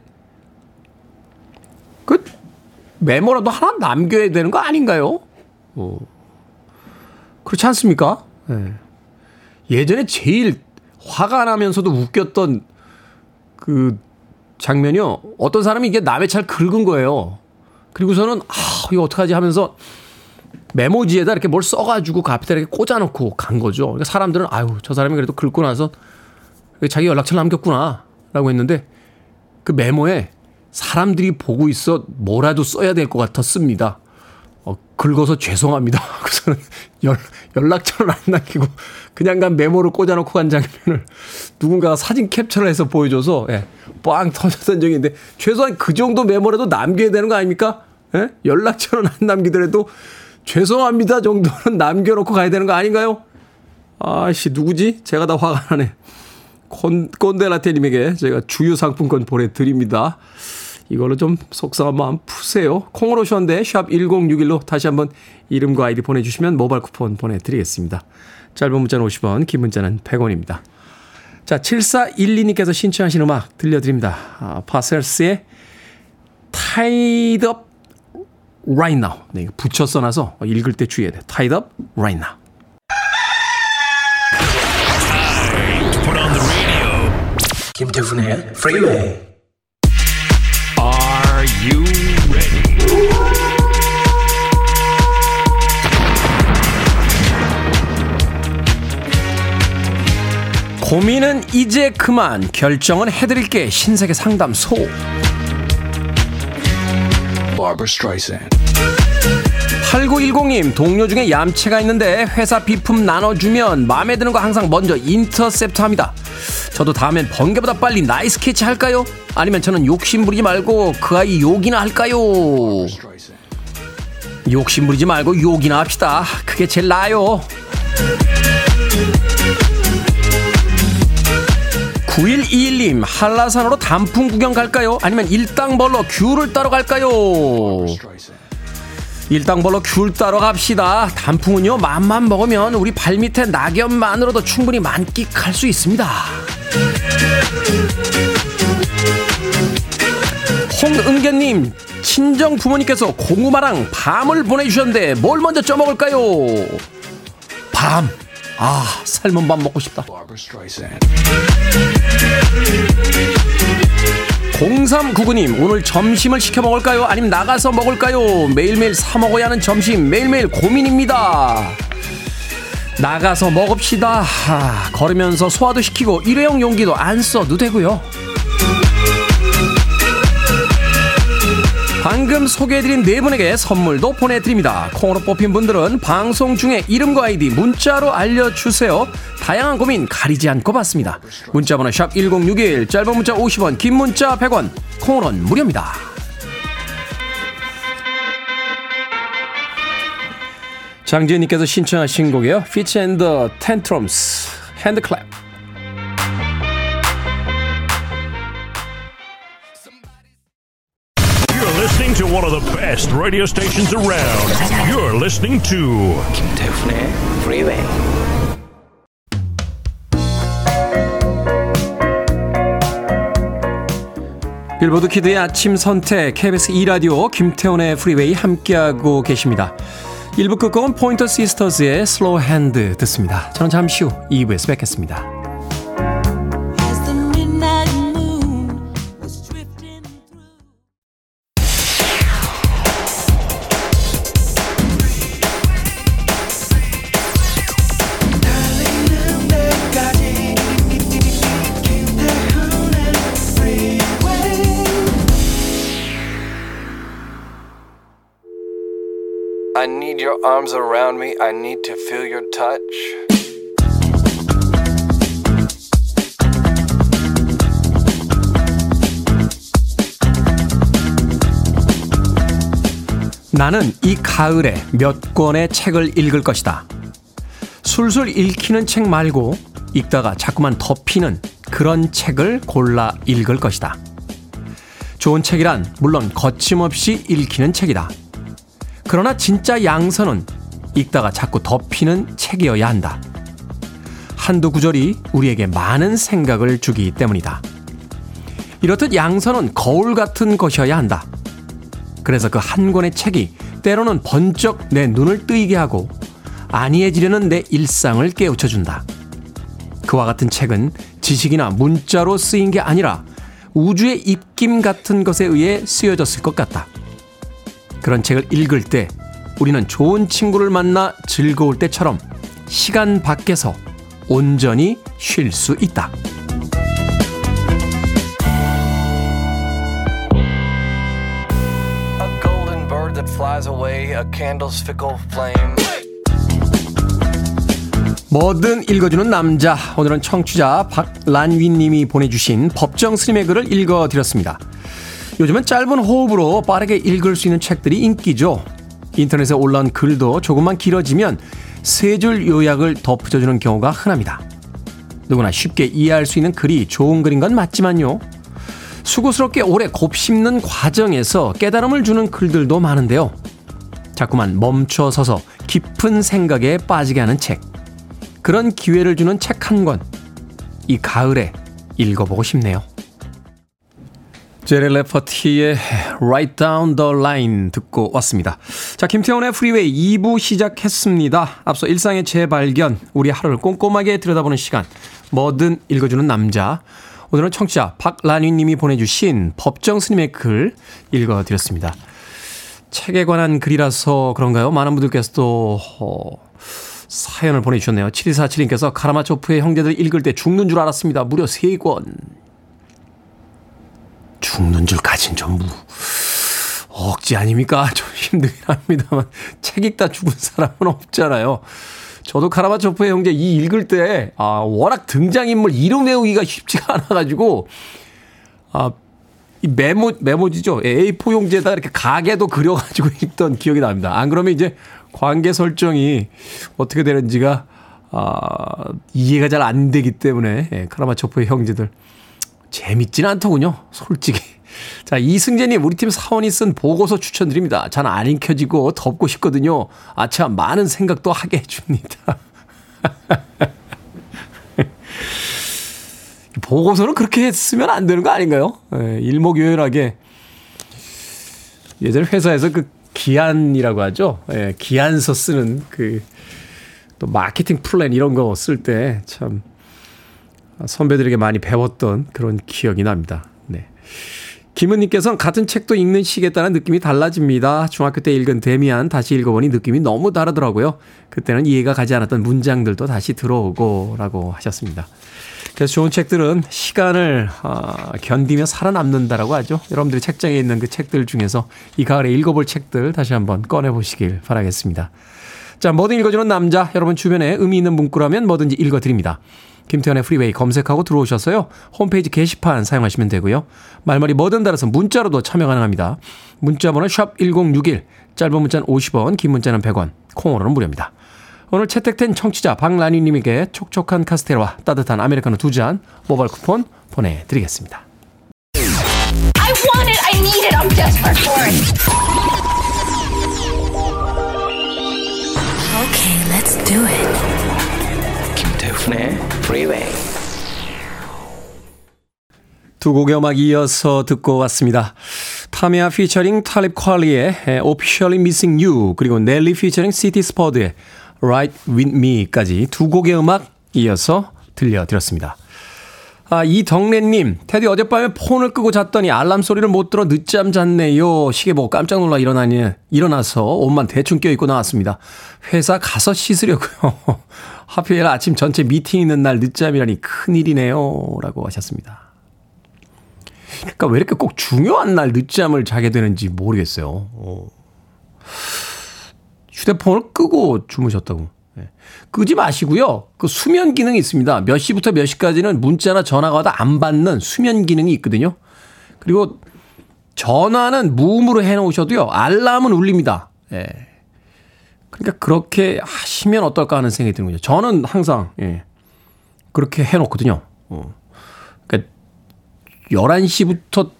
그 메모라도 하나 남겨야 되는 거 아닌가요? 어. 그렇지 않습니까? 네. 예전에 제일 화가 나면서도 웃겼던 그 장면이요. 어떤 사람이 이게 남의 차를 긁은 거예요. 그리고서는 아 이거 어떡하지 하면서 메모지에다 이렇게 뭘 써가지고 이렇게 꽂아놓고 간 거죠. 그러니까 사람들은 아유 저 사람이 그래도 긁고 나서 자기 연락처를 남겼구나. 라고 했는데 그 메모에 사람들이 보고 있어 뭐라도 써야 될 것 같았습니다. 어, 긁어서 죄송합니다. 그래서는 연, 연락처를 안 남기고 그냥 간 메모를 꽂아놓고 간 장면을 누군가가 사진 캡처를 해서 보여줘서 예, 빵 터졌던 적이 있는데 최소한 그 정도 메모라도 남겨야 되는 거 아닙니까? 예? 연락처는 안 남기더라도 죄송합니다 정도는 남겨놓고 가야 되는 거 아닌가요? 아씨 누구지? 제가 다 화가 나네. 꼰대라테님에게 저희가 주유 상품권 보내드립니다. 이걸로 좀 속상한 마음 푸세요. 콩으로 오셨는데 샵 1061로 다시 한번 이름과 아이디 보내주시면 모바일 쿠폰 보내드리겠습니다. 짧은 문자는 50원, 긴 문자는 100원입니다. 자, 7412님께서 신청하신 음악 들려드립니다. 아, 파셀스의 Tied Up Right Now. 네, 붙여 써놔서 읽을 때 주의해야 돼. Tied Up Right Now. 김태훈의 프리웨이? 고민은 이제 그만. 결정은 해드릴게. 신세계 상담소. 8910님 동료 중에 얌체가 있는데 회사 비품 나눠주면 마음에 드는 거 항상 먼저 인터셉트 합니다 저도 다음엔 번개보다 빨리 nice catch 할까요? 아니면 저는 욕심 부리지 말고 그 아이 욕이나 할까요? 욕심 부리지 말고 욕이나 합시다 그게 제일 나아요 9121님, 한라산으로 단풍 구경 갈까요? 아니면 일당벌로 귤을 따러 갈까요? 일당벌로 귤 따러 갑시다. 단풍은요, 맘만 먹으면 우리 발밑에 낙엽만으로도 충분히 만끽할 수 있습니다. 홍은견님, 친정 부모님께서 고구마랑 밤을 보내주셨는데 뭘 먼저 쪄먹을까요? 밤. 아, 삶은 밥 먹고 싶다. 0399님, 오늘 점심을 시켜 먹을까요? 아니면 나가서 먹을까요? 매일매일 사 먹어야 하는 점심, 매일매일 고민입니다. 나가서 먹읍시다. 아, 걸으면서 소화도 시키고 일회용 용기도 안 써도 되고요. 방금 소개해드린 네 분에게 선물도 보내드립니다. 콩으로 뽑힌 분들은 방송 중에 이름과 아이디 문자로 알려주세요. 다양한 고민 가리지 않고 받습니다. 문자번호 샵 1061, 짧은 문자 50원, 긴 문자 100원, 콩으로는 무료입니다. 장지은님께서 신청하신 곡이에요. 피치 앤더 텐트럼스 핸드클랩. listening to one of the best radio stations around. You're listening to 김태훈의 Freeway. 빌보드 kid의 아침 선택 KBS 2 라디오 김태훈의 프리웨이 함께하고 계십니다. 1부 끝곡은 포인터 시스터즈의 Slow Hand 듣습니다. 저는 잠시 후 2부에서 뵙겠습니다. I need your arms around me. I need to feel your touch. 나는 이 가을에 몇 권의 책을 읽을 것이다. 술술 읽히는 책 말고 읽다가 자꾸만 덮이는 그런 책을 골라 읽을 것이다. 좋은 책이란 물론 거침없이 읽히는 책이다. 그러나 진짜 양서는 읽다가 자꾸 덮이는 책이어야 한다. 한두 구절이 우리에게 많은 생각을 주기 때문이다. 이렇듯 양서는 거울 같은 것이어야 한다. 그래서 그 한 권의 책이 때로는 번쩍 내 눈을 뜨이게 하고 안이해지려는 내 일상을 깨우쳐준다. 그와 같은 책은 지식이나 문자로 쓰인 게 아니라 우주의 입김 같은 것에 의해 쓰여졌을 것 같다. 그런 책을 읽을 때 우리는 좋은 친구를 만나 즐거울 때처럼 시간 밖에서 온전히 쉴 수 있다. 뭐든 읽어주는 남자. 오늘은 청취자 박란위 님이 보내주신 법정 스님의 글을 읽어드렸습니다. 요즘은 짧은 호흡으로 빠르게 읽을 수 있는 책들이 인기죠. 인터넷에 올라온 글도 조금만 길어지면 세 줄 요약을 덧붙여주는 경우가 흔합니다. 누구나 쉽게 이해할 수 있는 글이 좋은 글인 건 맞지만요. 수고스럽게 오래 곱씹는 과정에서 깨달음을 주는 글들도 많은데요. 자꾸만 멈춰 서서 깊은 생각에 빠지게 하는 책. 그런 기회를 주는 책 한 권. 이 가을에 읽어보고 싶네요. 제리 레퍼티의 Right Down the Line 듣고 왔습니다. 자, 김태훈의 프리웨이 2부 시작했습니다. 앞서 일상의 재발견, 우리 하루를 꼼꼼하게 들여다보는 시간, 뭐든 읽어주는 남자. 오늘은 청취자 박란희 님이 보내주신 법정 스님의 글 읽어드렸습니다. 책에 관한 글이라서 그런가요? 많은 분들께서도, 어, 사연을 보내주셨네요. 7247님께서 카라마초프의 형제들 읽을 때 죽는 줄 알았습니다. 무려 3권. 죽는 줄까진 전부 억지 아닙니까? 좀 힘들긴 합니다만 책 읽다 죽은 사람은 없잖아요. 저도 카라마초프의 형제 이 읽을 때, 아, 워낙 등장인물 이름 외우기가 쉽지가 않아가지고, 아, 이 메모, 메모지죠. A4 용지에다 이렇게 가게도 그려가지고 읽던 기억이 납니다. 안 그러면 이제 관계 설정이 어떻게 되는지가, 아, 이해가 잘 안 되기 때문에, 예, 카라마초프의 형제들. 재밌진 않더군요. 솔직히. 자, 이승재님, 우리 팀 사원이 쓴 보고서 추천드립니다. 잘안 읽혀지고 덮고 싶거든요. 아차, 많은 생각도 하게 해줍니다. 보고서는 그렇게 쓰면 안 되는 거 아닌가요? 예, 일목요연하게. 예전에 회사에서 그 기한이라고 하죠. 예, 기한서 쓰는 그, 또 마케팅 플랜 이런 거 쓸 때 참 선배들에게 많이 배웠던 그런 기억이 납니다. 네. 김은님께서는 같은 책도 읽는 시기에 따라 느낌이 달라집니다. 중학교 때 읽은 데미안 다시 읽어보니 느낌이 너무 다르더라고요. 그때는 이해가 가지 않았던 문장들도 다시 들어오고 라고 하셨습니다. 그래서 좋은 책들은 시간을 어, 견디며 살아남는다라고 하죠. 여러분들이 책장에 있는 그 책들 중에서 이 가을에 읽어볼 책들 다시 한번 꺼내보시길 바라겠습니다. 자, 뭐든 읽어주는 남자. 여러분 주변에 의미 있는 문구라면 뭐든지 읽어드립니다. 김태훈의 프리웨이 검색하고 들어오셔서요. 홈페이지 게시판 사용하시면 되고요. 말머리 뭐든 달아서 문자로도 참여 가능합니다. 문자 번호 샵 1061, 짧은 문자는 50원, 긴 문자는 100원, 콩으로는 무료입니다. 오늘 채택된 청취자 박란희님에게 촉촉한 카스테라와 따뜻한 아메리카노 두 잔 모바일 쿠폰 보내드리겠습니다. Okay, let's do it. 프리웨이 두 곡의 음악 이어서 듣고 왔습니다. 타미아 피처링 탈립 퀄리의 Officially Missing You 그리고 넬리 피처링 시티 스퍼드의 Ride Wit Me까지 두 곡의 음악 이어서 들려드렸습니다. 아, 이덕래님, 테디 어젯밤에 폰을 끄고 잤더니 알람 소리를 못 들어 늦잠 잤네요. 시계 보고 깜짝 놀라 일어나니, 일어나서 옷만 대충 껴입고 나왔습니다. 회사 가서 씻으려고요. 하필 아침 전체 미팅 있는 날 늦잠이라니 큰일이네요. 라고 하셨습니다. 그러니까 왜 이렇게 꼭 중요한 날 늦잠을 자게 되는지 모르겠어요. 어. 휴대폰을 끄고 주무셨다고. 네. 끄지 마시고요. 그 수면 기능이 있습니다. 몇 시부터 몇 시까지는 문자나 전화가 와도 안 받는 수면 기능이 있거든요. 그리고 전화는 무음으로 해놓으셔도요. 알람은 울립니다. 예. 그러니까 그렇게 하시면 어떨까 하는 생각이 드는 거죠. 저는 항상 예. 그렇게 해놓거든요. 어. 그러니까 11시부터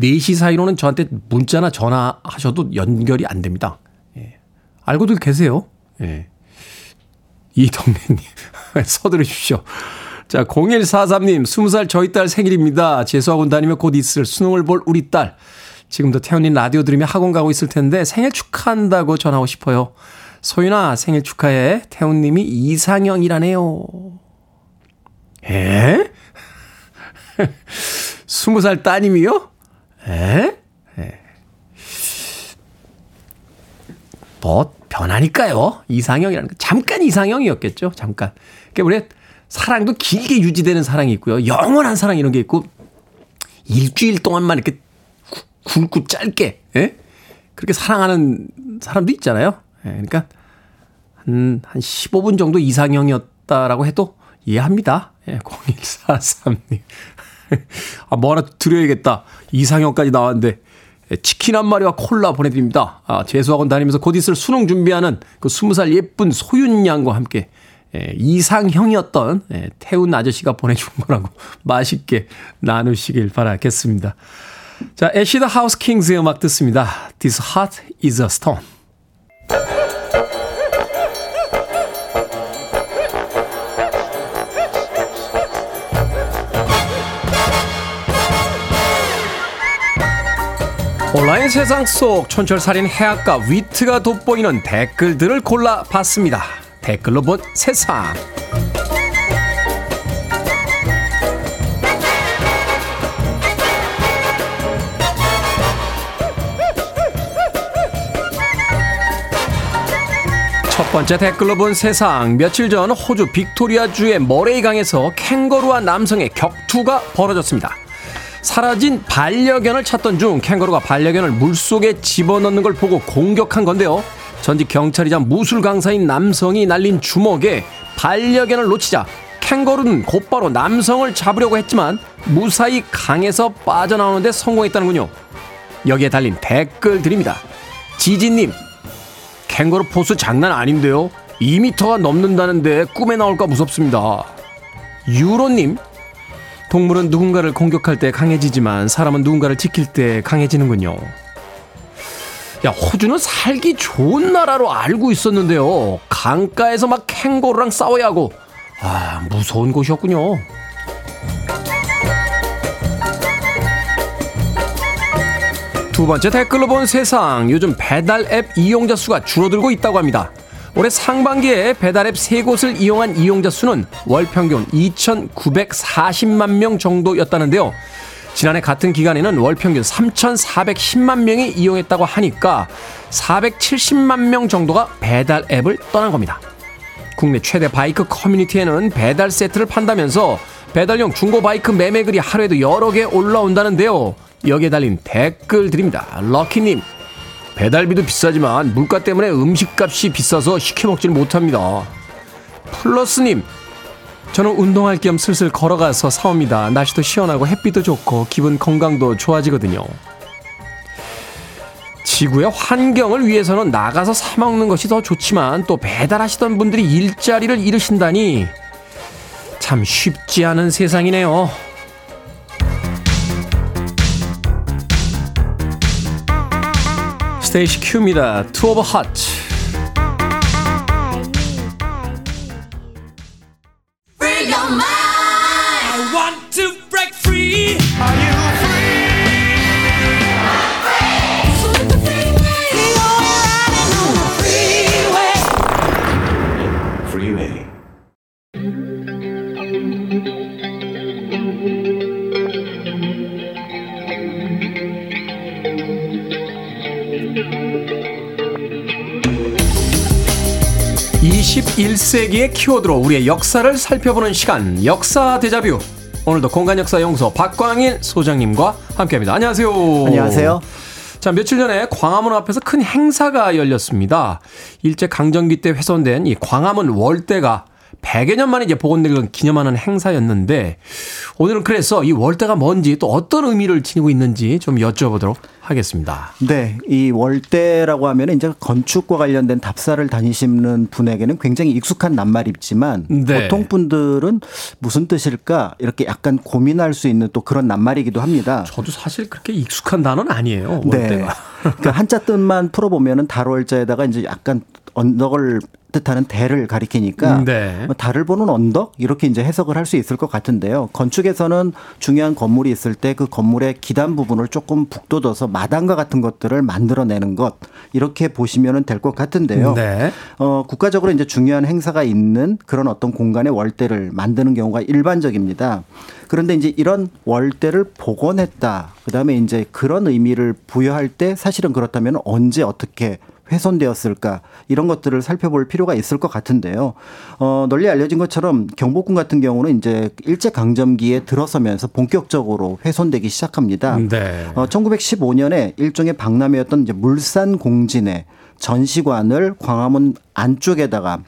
4시 사이로는 저한테 문자나 전화하셔도 연결이 안 됩니다. 알고들 계세요. 예. 이동네님, 서두르 십시오. 자, 0143님, 20살 저희 딸 생일입니다. 재수학원 다니며 곧 있을 수능을 볼 우리 딸. 지금도 태훈님 라디오 들으며 학원 가고 있을 텐데 생일 축하한다고 전하고 싶어요. 소윤아, 생일 축하해. 태훈님이 이상형이라네요. 에? 20살 따님이요? 에? 에? 뭐, 변하니까요. 이상형이라는 거. 잠깐 이상형이었겠죠. 잠깐. 그러니까 우리 사랑도 길게 유지되는 사랑이 있고요. 영원한 사랑 이런 게 있고 일주일 동안만 이렇게 굵고 짧게 예? 그렇게 사랑하는 사람도 있잖아요. 예, 그러니까 한, 한 15분 정도 이상형이었다라고 해도 이해합니다. 예, 0143님. 아, 뭐 하나 드려야겠다. 이상형까지 나왔는데 예, 치킨 한 마리와 콜라 보내드립니다. 아, 재수학원 다니면서 곧 있을 수능 준비하는 그 20살 예쁜 소윤 양과 함께 예, 이상형이었던 예, 태훈 아저씨가 보내준 거라고 맛있게 나누시길 바라겠습니다. 자, 애시드 하우스 킹스의 음악 듣습니다. This heart is a stone. 온라인 세상 속 촌철살인 해학과 위트가 돋보이는 댓글들을 골라봤습니다. 댓글로 본 세상. 첫첫 번째 댓글로 본 세상. 며칠 전 호주 빅토리아주의 머레이강에서 캥거루와 남성의 격투가 벌어졌습니다. 사라진 반려견을 찾던 중 캥거루가 반려견을 물속에 집어넣는 걸 보고 공격한 건데요. 전직 경찰이자 무술 강사인 남성이 날린 주먹에 반려견을 놓치자 캥거루는 곧바로 남성을 잡으려고 했지만 무사히 강에서 빠져나오는데 성공했다는군요. 여기에 달린 댓글들입니다. 지지님, 캥거루 포스 장난 아닌데요? 2미터가 넘는다는데 꿈에 나올까 무섭습니다. 유로님, 동물은 누군가를 공격할 때 강해지지만 사람은 누군가를 지킬 때 강해지는군요. 야, 호주는 살기 좋은 나라로 알고 있었는데요. 강가에서 막 캥거루랑 싸워야 하고, 아, 무서운 곳이었군요. 두 번째 댓글로 본 세상. 요즘 배달 앱 이용자 수가 줄어들고 있다고 합니다. 올해 상반기에 배달 앱 세 곳을 이용한 이용자 수는 월 평균 2,940만 명 정도였다는데요. 지난해 같은 기간에는 월 평균 3,410만 명이 이용했다고 하니까 470만 명 정도가 배달 앱을 떠난 겁니다. 국내 최대 바이크 커뮤니티에는 배달 세트를 판다면서 배달용 중고 바이크 매매글이 하루에도 여러 개 올라온다는데요. 여기에 달린 댓글 드립니다. 럭키님, 배달비도 비싸지만 물가 때문에 음식값이 비싸서 시켜 먹질 못합니다. 플러스님, 저는 운동할 겸 슬슬 걸어가서 사옵니다. 날씨도 시원하고 햇빛도 좋고 기분 건강도 좋아지거든요. 지구의 환경을 위해서는 나가서 사먹는 것이 더 좋지만 또 배달하시던 분들이 일자리를 잃으신다니 참 쉽지 않은 세상이네요. 스테이시 큐입니다. 투 오브 하 세기의 키워드로 우리의 역사를 살펴보는 시간 역사 대자뷰 오늘도 공간역사연구소 박광일 소장님과 함께합니다. 안녕하세요. 안녕하세요. 자 며칠 전에 광화문 앞에서 큰 행사가 열렸습니다. 일제 강점기 때 훼손된 이 광화문 월대가 100여 년 만에 이제 복원되는 기념하는 행사였는데 오늘은 그래서 이 월대가 뭔지 또 어떤 의미를 지니고 있는지 좀 여쭤보도록 하겠습니다. 네, 이 월대라고 하면 이제 건축과 관련된 답사를 다니시는 분에게는 굉장히 익숙한 낱말이지만 네. 보통 분들은 무슨 뜻일까 이렇게 약간 고민할 수 있는 또 그런 낱말이기도 합니다. 저도 사실 그렇게 익숙한 단어는 아니에요. 월대가. 네. 그러니까 한자 뜻만 풀어보면은 달월자에다가 이제 약간 언덕을 뜻하는 대를 가리키니까 음, 네. 뭐 달을 보는 언덕 이렇게 이제 해석을 할 수 있을 것 같은데요. 건축에서는 중요한 건물이 있을 때 그 건물의 기단 부분을 조금 북돋워서 마당과 같은 것들을 만들어내는 것 이렇게 보시면 될것 같은데요. 네. 어, 국가적으로 이제 중요한 행사가 있는 그런 어떤 공간의 월대를 만드는 경우가 일반적입니다. 그런데 이제 이런 월대를 복원했다. 그다음에 이제 그런 의미를 부여할 때 사실은 그렇다면 언제 어떻게 훼손되었을까 이런 것들을 살펴볼 필요가 있을 것 같은데요. 어, 널리 알려진 것처럼 경복궁 같은 경우는 이제 일제 강점기에 들어서면서 본격적으로 훼손되기 시작합니다. 네. 어, 1915년에 일종의 박람회였던 이제 물산 공진의 전시관을 광화문 안쪽에다가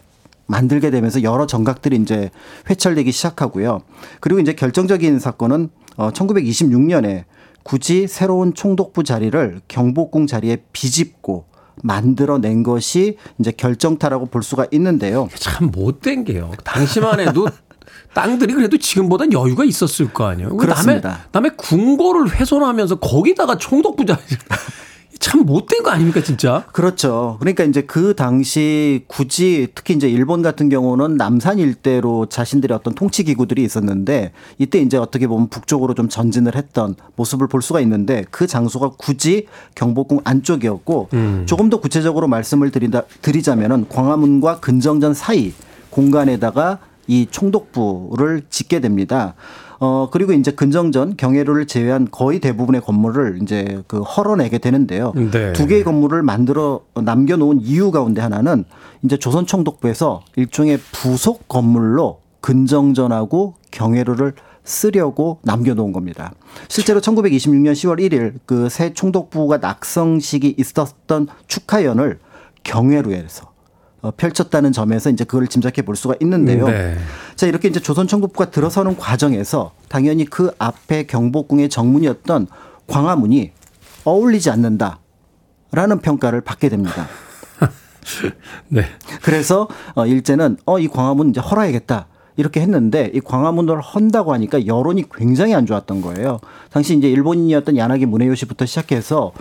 만들게 되면서 여러 정각들이 이제 회찰되기 시작하고요. 그리고 이제 결정적인 사건은 어 1926년에 굳이 새로운 총독부 자리를 경복궁 자리에 비집고 만들어낸 것이 이제 결정타라고 볼 수가 있는데요. 참 못된 게요. 당시만 해도 땅들이 그래도 지금보다 여유가 있었을 거 아니에요. 그렇습니다. 남의, 남의 궁궐을 훼손하면서 거기다가 총독부자 참 못된 거 아닙니까, 진짜? 그렇죠. 그러니까 이제 그 당시 굳이 특히 이제 일본 같은 경우는 남산 일대로 자신들의 어떤 통치 기구들이 있었는데 이때 이제 어떻게 보면 북쪽으로 좀 전진을 했던 모습을 볼 수가 있는데 그 장소가 굳이 경복궁 안쪽이었고 음. 조금 더 구체적으로 말씀을 드리다, 드리자면은 광화문과 근정전 사이 공간에다가 이 총독부를 짓게 됩니다. 어 그리고 이제 근정전 경회로를 제외한 거의 대부분의 건물을 이제 그 헐어내게 되는데요. 네. 두 개의 건물을 만들어 남겨 놓은 이유 가운데 하나는 이제 조선 총독부에서 일종의 부속 건물로 근정전하고 경회로를 쓰려고 남겨놓은 겁니다. 실제로 1926년 10월 1일 그 새 총독부가 낙성식이 있었던 축하연을 경회로에서 어, 펼쳤다는 점에서 이제 그걸 짐작해 볼 수가 있는데요. 네. 자, 이렇게 이제 조선 총독부가 들어서는 과정에서 당연히 그 앞에 경복궁의 정문이었던 광화문이 어울리지 않는다라는 평가를 받게 됩니다. 네. 그래서 어 일제는 어 이 광화문 이제 헐어야겠다. 이렇게 했는데 이 광화문을 헌다고 하니까 여론이 굉장히 안 좋았던 거예요. 당시 이제 일본인이었던 야나기 문해요시부터 시작해서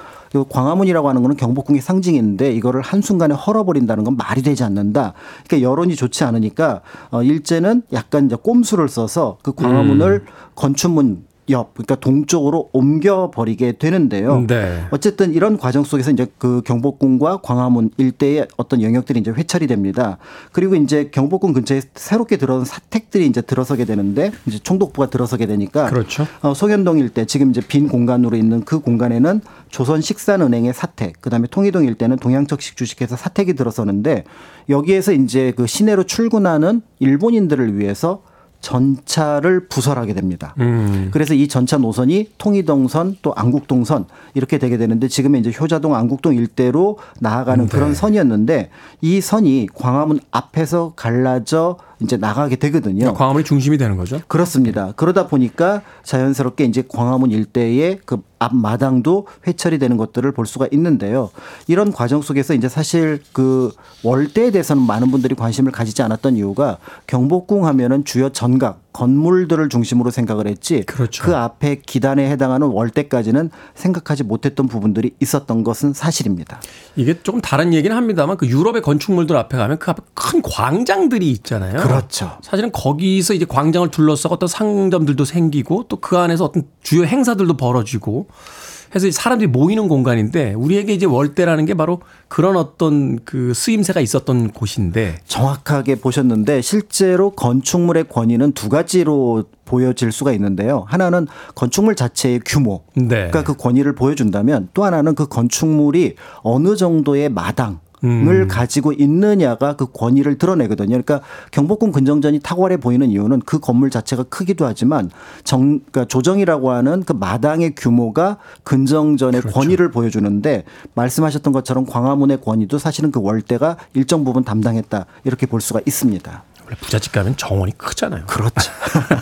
광화문이라고 하는 거는 경복궁의 상징인데 이거를 한순간에 헐어버린다는 건 말이 되지 않는다. 그러니까 여론이 좋지 않으니까 어 일제는 약간 이제 꼼수를 써서 그 광화문을 음. 건축문 옆 그러니까 동쪽으로 옮겨 버리게 되는데요. 네. 어쨌든 이런 과정 속에서 이제 그 경복궁과 광화문 일대의 어떤 영역들이 이제 회찰이 됩니다. 그리고 이제 경복궁 근처에 새롭게 들어온 사택들이 이제 들어서게 되는데 이제 총독부가 들어서게 되니까 그렇죠. 어, 송현동 일대 지금 이제 빈 공간으로 있는 그 공간에는 조선식산은행의 사택, 그다음에 통이동 일대는 동양척식 주식회사 사택이 들어서는데 여기에서 이제 그 시내로 출근하는 일본인들을 위해서 전차를 부설하게 됩니다. 음. 그래서 이 전차 노선이 통이동선 또 안국동선 이렇게 되게 되는데 지금의 이제 효자동 안국동 일대로 나아가는 네. 그런 선이었는데 이 선이 광화문 앞에서 갈라져 이제 나가게 되거든요. 그러니까 광화문이 중심이 되는 거죠? 그렇습니다. 그러다 보니까 자연스럽게 이제 광화문 일대의 그 앞마당도 회철이 되는 것들을 볼 수가 있는데요. 이런 과정 속에서 이제 사실 그 월대에 대해서는 많은 분들이 관심을 가지지 않았던 이유가 경복궁 하면은 주요 전각 건물들을 중심으로 생각을 했지 그렇죠. 그 앞에 기단에 해당하는 월대까지는 생각하지 못했던 부분들이 있었던 것은 사실입니다. 이게 조금 다른 얘기는 합니다만 그 유럽의 건축물들 앞에 가면 그 앞에 큰 광장들이 있잖아요. 그렇죠. 사실은 거기서 이제 광장을 둘러싸고 어떤 상점들도 생기고 또 그 안에서 어떤 주요 행사들도 벌어지고 해서 사람들이 모이는 공간인데 우리에게 이제 월대라는 게 바로 그런 어떤 그 쓰임새가 있었던 곳인데 정확하게 보셨는데 실제로 건축물의 권위는 두 가지로 보여질 수가 있는데요. 하나는 건축물 자체의 규모, 네. 그러니까 그 권위를 보여준다면 또 하나는 그 건축물이 어느 정도의 마당 을 음. 가지고 있느냐가 그 권위를 드러내거든요. 그러니까 경복궁 근정전이 탁월해 보이는 이유는 그 건물 자체가 크기도 하지만 정 그러니까 조정이라고 하는 그 마당의 규모가 근정전의 그렇죠. 권위를 보여주는데 말씀하셨던 것처럼 광화문의 권위도 사실은 그 월대가 일정 부분 담당했다 이렇게 볼 수가 있습니다. 원래 부잣집 가면 정원이 크잖아요. 그렇죠.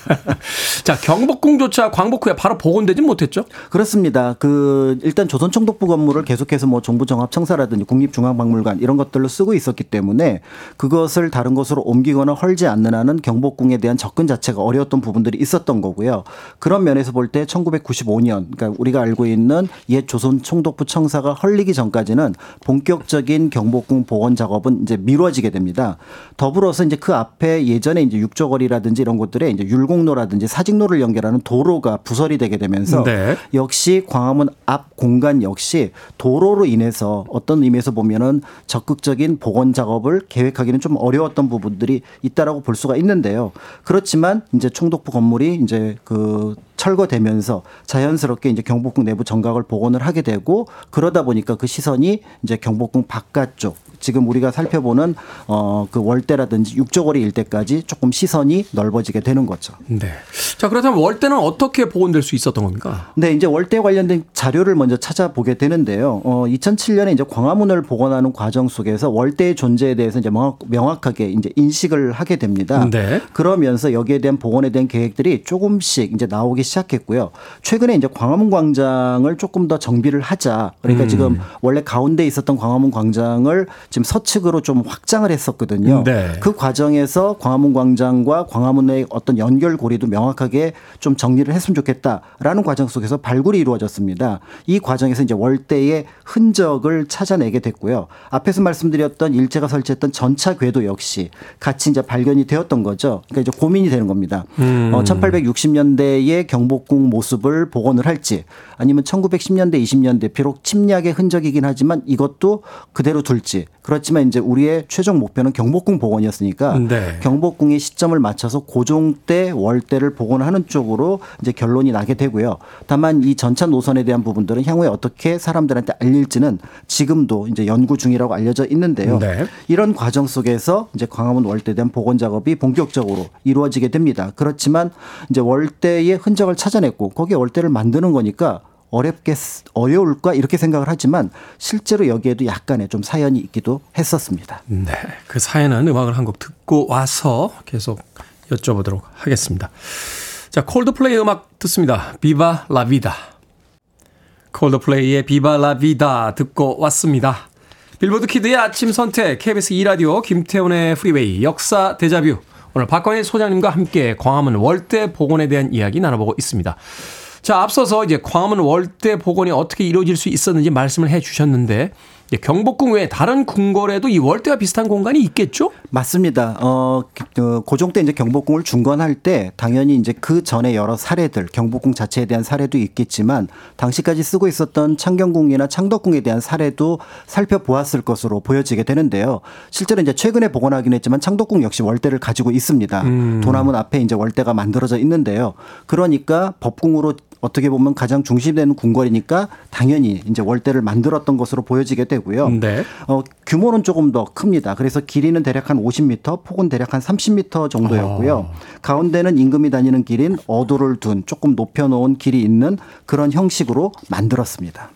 자, 경복궁조차 광복 후에 바로 복원되진 못했죠? 그렇습니다. 그 일단 조선총독부 건물을 계속해서 뭐 정부정합청사라든지 국립중앙박물관 이런 것들로 쓰고 있었기 때문에 그것을 다른 곳으로 옮기거나 헐지 않는 한은 경복궁에 대한 접근 자체가 어려웠던 부분들이 있었던 거고요. 그런 면에서 볼 때 1995년 그러니까 우리가 알고 있는 옛 조선총독부 청사가 헐리기 전까지는 본격적인 경복궁 복원 작업은 이제 미뤄지게 됩니다. 더불어서 이제 그 앞. 앞에 예전에 이제 육조거리라든지 이런 곳들에 이제 율곡로라든지 사직로를 연결하는 도로가 부설이 되게 되면서 네. 역시 광화문 앞 공간 역시 도로로 인해서 어떤 의미에서 보면은 적극적인 복원 작업을 계획하기는 좀 어려웠던 부분들이 있다라고 볼 수가 있는데요. 그렇지만 이제 총독부 건물이 이제 그 철거되면서 자연스럽게 이제 경복궁 내부 정각을 복원을 하게 되고 그러다 보니까 그 시선이 이제 경복궁 바깥쪽 지금 우리가 살펴보는 어 그 월대라든지 육조거리 일대까지 조금 시선이 넓어지게 되는 거죠. 네. 자 그렇다면 월대는 어떻게 복원될 수 있었던 겁니까? 네, 이제 월대 관련된 자료를 먼저 찾아보게 되는데요. 어 2007년에 이제 광화문을 복원하는 과정 속에서 월대의 존재에 대해서 이제 명확, 하게 이제 인식을 하게 됩니다. 네. 그러면서 여기에 대한 복원에 대한 계획들이 조금씩 이제 나오기 시작했고요. 최근에 이제 광화문 광장을 조금 더 정비를 하자. 그러니까 음. 지금 원래 가운데 있었던 광화문 광장을 지금 서측으로 좀 확장을 했었거든요. 네. 그 과정에서 광화문 광장과 광화문의 어떤 연결고리도 명확하게 좀 정리를 했으면 좋겠다라는 과정 속에서 발굴이 이루어졌습니다. 이 과정에서 이제 월대의 흔적을 찾아내게 됐고요. 앞에서 말씀드렸던 일제가 설치했던 전차 궤도 역시 같이 이제 발견이 되었던 거죠. 그러니까 이제 고민이 되는 겁니다. 음. 어, 1860년대의 경복궁 모습을 복원을 할지 아니면 1910년대, 20년대 비록 침략의 흔적이긴 하지만 이것도 그대로 둘지 그렇지만 이제 우리의 최종 목표는 경복궁 복원이었으니까 네. 경복궁의 시점을 맞춰서 고종 때 월대를 복원하는 쪽으로 이제 결론이 나게 되고요. 다만 이 전차 노선에 대한 부분들은 향후에 어떻게 사람들한테 알릴지는 지금도 이제 연구 중이라고 알려져 있는데요. 네. 이런 과정 속에서 이제 광화문 월대에 대한 복원 작업이 본격적으로 이루어지게 됩니다. 그렇지만 이제 월대의 흔적을 찾아냈고 거기에 월대를 만드는 거니까 어렵게 어려울까 이렇게 생각을 하지만 실제로 여기에도 약간의 좀 사연이 있기도 했었습니다. 네. 그 사연은 음악을 한 곡 듣고 와서 계속 여쭤보도록 하겠습니다. 자, 콜드플레이 음악 듣습니다. Viva La Vida. 콜드플레이의 Viva La Vida 듣고 왔습니다. 빌보드 kid의 아침 선택 KBS 2라디오 김태훈의 프리웨이 역사 데자뷰 오늘 박광일 소장님과 함께 광화문 월대 복원에 대한 이야기 나눠보고 있습니다. 자, 앞서서 이제 광화문 월대 복원이 어떻게 이루어질 수 있었는지 말씀을 해 주셨는데 경복궁 외에 다른 궁궐에도 이 월대와 비슷한 공간이 있겠죠? 맞습니다. 어, 그 고종 때 이제 경복궁을 중건할 때 당연히 이제 그 전에 여러 사례들, 경복궁 자체에 대한 사례도 있겠지만 당시까지 쓰고 있었던 창경궁이나 창덕궁에 대한 사례도 살펴보았을 것으로 보여지게 되는데요. 실제로 이제 최근에 복원하긴 했지만 창덕궁 역시 월대를 가지고 있습니다. 음. 도남문 앞에 이제 월대가 만들어져 있는데요. 그러니까 법궁으로 어떻게 보면 가장 중심되는 궁궐이니까 당연히 이제 월대를 만들었던 것으로 보여지게 되고요. 네. 어, 규모는 조금 더 큽니다. 그래서 길이는 대략 한 50m, 폭은 대략 한 30m 정도였고요. 아. 가운데는 임금이 다니는 길인 어도를 둔 조금 높여놓은 길이 있는 그런 형식으로 만들었습니다.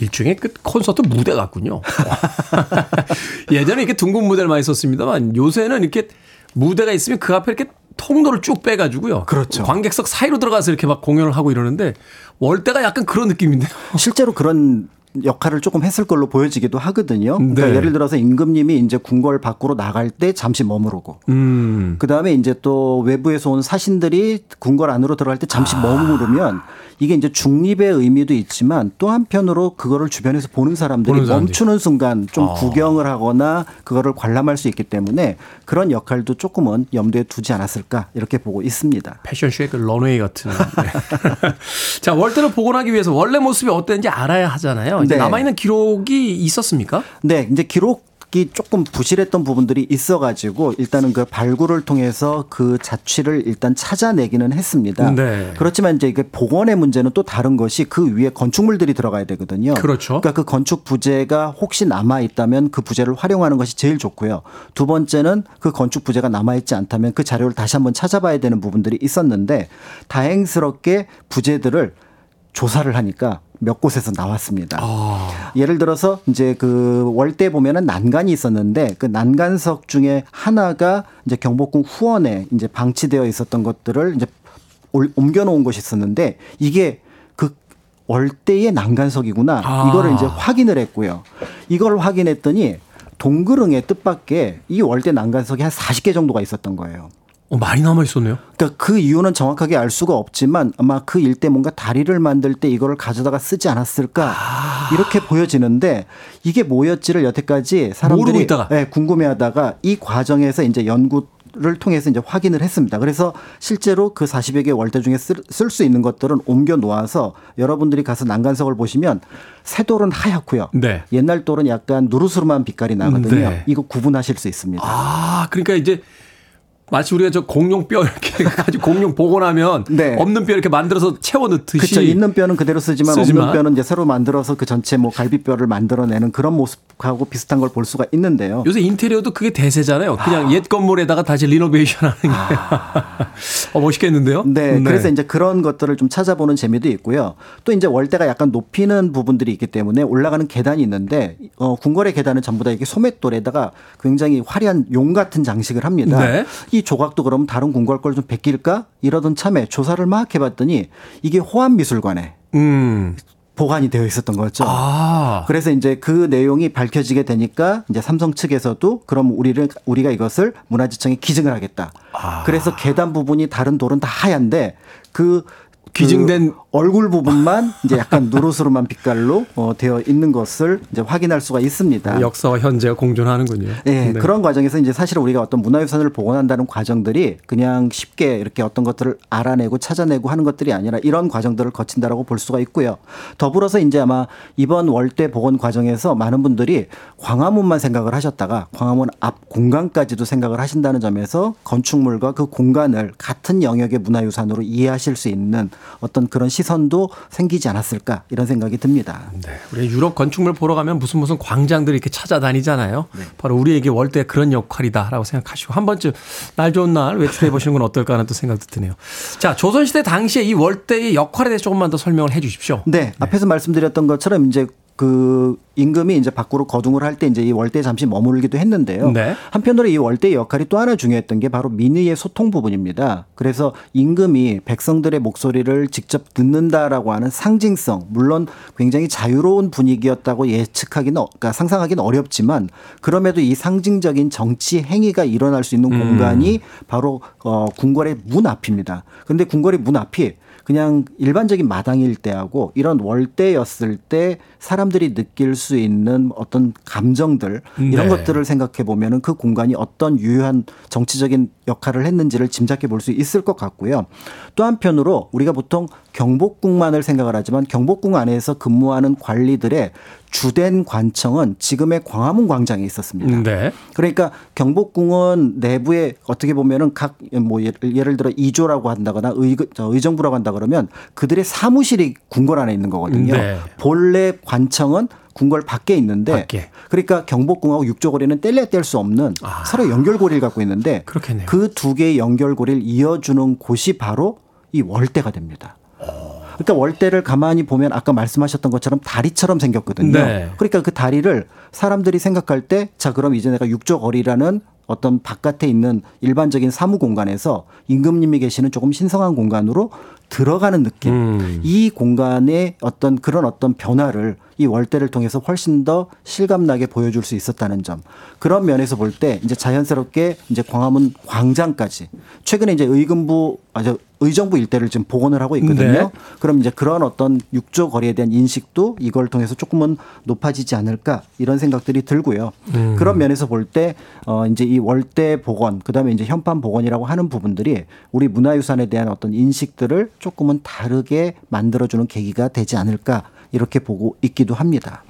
일종의 그 콘서트 무대 같군요. 예전에 이렇게 둥근 무대를 많이 썼습니다만 요새는 이렇게 무대가 있으면 그 앞에 이렇게 통로를 쭉 빼가지고요. 그렇죠. 관객석 사이로 들어가서 이렇게 막 공연을 하고 이러는데 월대가 약간 그런 느낌인데요. 실제로 그런 역할을 조금 했을 걸로 보여지기도 하거든요. 그러니까 네. 예를 들어서 임금님이 이제 궁궐 밖으로 나갈 때 잠시 머무르고, 음. 그 다음에 이제 또 외부에서 온 사신들이 궁궐 안으로 들어갈 때 잠시 아. 머무르면 이게 이제 중립의 의미도 있지만 또 한편으로 그거를 주변에서 보는 사람들이 보는 멈추는 순간 좀 아. 구경을 하거나 그거를 관람할 수 있기 때문에 그런 역할도 조금은 염두에 두지 않았을까 이렇게 보고 있습니다. 패션쇼의 그 런웨이 같은. 네. 자 월드를 복원하기 위해서 원래 모습이 어땠는지 알아야 하잖아요. 네. 남아 있는 기록이 있었습니까? 네, 이제 기록 이 조금 부실했던 부분들이 있어가지고 일단은 그 발굴을 통해서 그 자취를 일단 찾아내기는 했습니다. 네. 그렇지만 이제 이게 복원의 문제는 또 다른 것이 그 위에 건축물들이 들어가야 되거든요. 그렇죠. 그러니까 그 건축 부재가 혹시 남아 있다면 그 부재를 활용하는 것이 제일 좋고요. 두 번째는 그 건축 부재가 남아 있지 않다면 그 자료를 다시 한번 찾아봐야 되는 부분들이 있었는데 다행스럽게 부재들을 조사를 하니까 몇 곳에서 나왔습니다. 아. 예를 들어서 이제 그 월대 보면은 난간이 있었는데 그 난간석 중에 하나가 이제 경복궁 후원에 이제 방치되어 있었던 것들을 이제 옮겨 놓은 것이 있었는데 이게 그 월대의 난간석이구나. 아. 이거를 이제 확인을 했고요. 이걸 확인했더니 동그릉의 뜻밖의 이 월대 난간석이 한 40개 정도가 있었던 거예요. 어, 많이 남아 있었네요. 그러니까 그 이유는 정확하게 알 수가 없지만 아마 그 일대 뭔가 다리를 만들 때 이거를 가져다가 쓰지 않았을까 아. 이렇게 보여지는데 이게 뭐였지를 여태까지 사람들이 네, 궁금해하다가 이 과정에서 이제 연구 를 통해서 이제 확인을 했습니다. 그래서 실제로 그 40여 개 월대 중에 쓸 수 있는 것들은 옮겨 놓아서 여러분들이 가서 난간석을 보시면 새 돌은 하얗고요. 네. 옛날 돌은 약간 누르스름한 빛깔이 나거든요. 네. 이거 구분하실 수 있습니다. 아, 그러니까 이제 마치 우리가 저 공룡 뼈 이렇게 가지고 공룡 복원하면 네. 없는 뼈 이렇게 만들어서 채워 넣듯이 그렇죠. 있는 뼈는 그대로 쓰지만, 쓰지만, 없는 뼈는 이제 새로 만들어서 그 전체 뭐 갈비뼈를 만들어내는 그런 모습하고 비슷한 걸 볼 수가 있는데요. 요새 인테리어도 그게 대세잖아요. 그냥 아. 옛 건물에다가 다시 리노베이션 하는 게. 아. 어, 멋있겠는데요? 네, 네. 그래서 이제 그런 것들을 좀 찾아보는 재미도 있고요. 또 이제 월대가 약간 높이는 부분들이 있기 때문에 올라가는 계단이 있는데 어, 궁궐의 계단은 전부 다 이게 소맷돌에다가 굉장히 화려한 용 같은 장식을 합니다. 네. 이 조각도 그럼 다른 궁궐 걸 좀 베낄까? 이러던 참에 조사를 막 해봤더니 이게 호암미술관에 음. 보관이 되어 있었던 거죠. 아. 그래서 이제 그 내용이 밝혀지게 되니까 이제 삼성 측에서도 그럼 우리를 우리가 이것을 문화재청에 기증을 하겠다. 아. 그래서 계단 부분이 다른 돌은 다 하얀데 그 기증된 그 얼굴 부분만 이제 약간 노릇스름한 빛깔로 어, 되어 있는 것을 이제 확인할 수가 있습니다. 역사와 현재가 공존하는군요. 네, 네. 그런 과정에서 이제 사실 우리가 어떤 문화유산을 복원한다는 과정들이 그냥 쉽게 이렇게 어떤 것들을 알아내고 찾아내고 하는 것들이 아니라 이런 과정들을 거친다라고 볼 수가 있고요. 더불어서 이제 아마 이번 월대 복원 과정에서 많은 분들이 광화문만 생각을 하셨다가 광화문 앞 공간까지도 생각을 하신다는 점에서 건축물과 그 공간을 같은 영역의 문화유산으로 이해하실 수 있는 어떤 그런 시선도 생기지 않았을까 이런 생각이 듭니다. 네. 우리 유럽 건축물 보러 가면 무슨 무슨 광장들 이렇게 찾아다니잖아요. 네. 바로 우리에게 월대 그런 역할이다라고 생각하시고 한 번쯤 날 좋은 날 외출해 보시는 건 어떨까 하는 또 생각도 드네요. 자, 조선시대 당시에 이 월대의 역할에 대해서 조금만 더 설명을 해 주십시오. 네. 네. 앞에서 말씀드렸던 것처럼 이제 그 임금이 이제 밖으로 거둥을 할 때 이제 이 월대에 잠시 머물기도 했는데요. 네. 한편으로 이 월대의 역할이 또 하나 중요했던 게 바로 민의의 소통 부분입니다. 그래서 임금이 백성들의 목소리를 직접 듣는다라고 하는 상징성, 물론 굉장히 자유로운 분위기였다고 예측하기는 그러니까 상상하기는 어렵지만 그럼에도 이 상징적인 정치 행위가 일어날 수 있는 음. 공간이 바로 어 궁궐의 문 앞입니다. 근데 궁궐의 문 앞이 그냥 일반적인 마당일 때하고 이런 월대였을 때 사람들이 느낄 수 있는 어떤 감정들 이런 네. 것들을 생각해 보면은 그 공간이 어떤 유효한 정치적인 역할을 했는지를 짐작해 볼 수 있을 것 같고요. 또 한편으로 우리가 보통 경복궁만을 생각을 하지만 경복궁 안에서 근무하는 관리들의 주된 관청은 지금의 광화문 광장에 있었습니다. 네. 그러니까 경복궁은 내부에 어떻게 보면은 각 뭐 예를 들어 이조라고 한다거나 의, 의정부라고 한다 그러면 그들의 사무실이 궁궐 안에 있는 거거든요. 네. 본래 관청은 궁궐 밖에 있는데 밖에. 그러니까 경복궁하고 육조거리는 뗄래야 뗄 수 없는 아. 서로 연결고리를 갖고 있는데 그 두 개의 연결고리를 이어주는 곳이 바로 이 월대가 됩니다. 그러니까 월대를 가만히 보면 아까 말씀하셨던 것처럼 다리처럼 생겼거든요. 네. 그러니까 그 다리를 사람들이 생각할 때 자 그럼 이제 내가 육조거리라는 어떤 바깥에 있는 일반적인 사무 공간에서 임금님이 계시는 조금 신성한 공간으로 들어가는 느낌. 음. 이 공간의 어떤 그런 어떤 변화를 이 월대를 통해서 훨씬 더 실감나게 보여줄 수 있었다는 점. 그런 면에서 볼 때 이제 자연스럽게 이제 광화문 광장까지 최근에 이제 의금부 아저 의정부 일대를 지금 복원을 하고 있거든요. 네. 그럼 이제 그런 어떤 육조 거리에 대한 인식도 이걸 통해서 조금은 높아지지 않을까 이런 생각들이 들고요. 음. 그런 면에서 볼 때 어 이제 이 월대 복원 그다음에 이제 현판 복원이라고 하는 부분들이 우리 문화유산에 대한 어떤 인식들을 조금은 다르게 만들어주는 계기가 되지 않을까 이렇게 보고 있기도 합니다.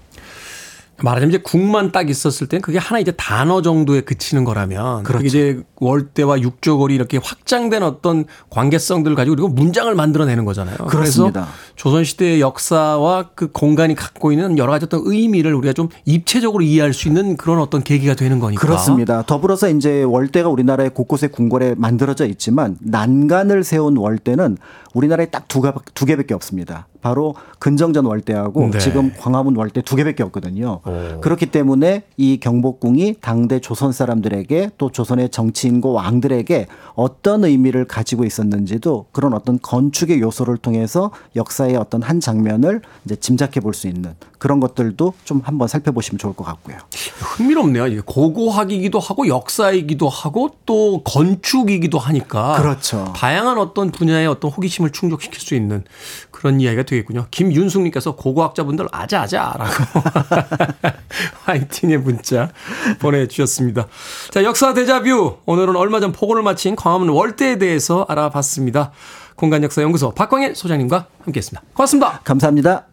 말하자면 이제 국만 딱 있었을 땐 그게 하나 이제 단어 정도에 그치는 거라면 그렇죠. 이제 월대와 육조거리 이렇게 확장된 어떤 관계성들을 가지고 그리고 문장을 만들어내는 거잖아요. 그렇습니다. 그래서 조선 시대의 역사와 그 공간이 갖고 있는 여러 가지 어떤 의미를 우리가 좀 입체적으로 이해할 수 있는 그런 어떤 계기가 되는 거니까. 그렇습니다. 더불어서 이제 월대가 우리나라의 곳곳에 궁궐에 만들어져 있지만 난간을 세운 월대는 우리나라에 딱두두 개밖에 없습니다. 바로 근정전 월대하고 네. 지금 광화문 월대 두 개밖에 없거든요. 오. 그렇기 때문에 이 경복궁이 당대 조선 사람들에게 또 조선의 정치인과 왕들에게 어떤 의미를 가지고 있었는지도 그런 어떤 건축의 요소를 통해서 역사의 어떤 한 장면을 이제 짐작해 볼 수 있는 그런 것들도 좀 한번 살펴보시면 좋을 것 같고요. 흥미롭네요. 이게 고고학이기도 하고 역사이기도 하고 또 건축이기도 하니까 그렇죠. 다양한 어떤 분야의 어떤 호기심을 충족시킬 수 있는 그런 이야기가 되겠군요. 김윤숙님께서 고고학자분들 아자아자라고 화이팅의 문자 보내주셨습니다. 자 역사 대자뷰 오늘은 얼마 전 포고를 마친 광화문 월대에 대해서 알아봤습니다. 공간역사연구소 박광일 소장님과 함께했습니다. 고맙습니다. 감사합니다.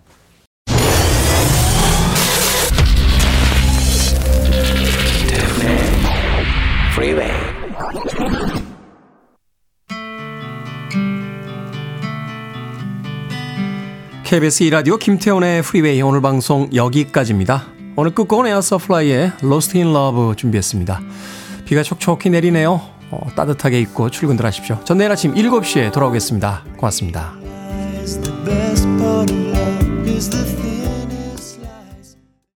KBS 2라디오 김태훈의 프리웨이 오늘 방송 여기까지입니다. 오늘 끝곡은 에어서플라이의 Lost in Love 준비했습니다. 비가 촉촉히 내리네요. 어, 따뜻하게 입고 출근들 하십시오. 전 내일 아침 7시에 돌아오겠습니다. 고맙습니다.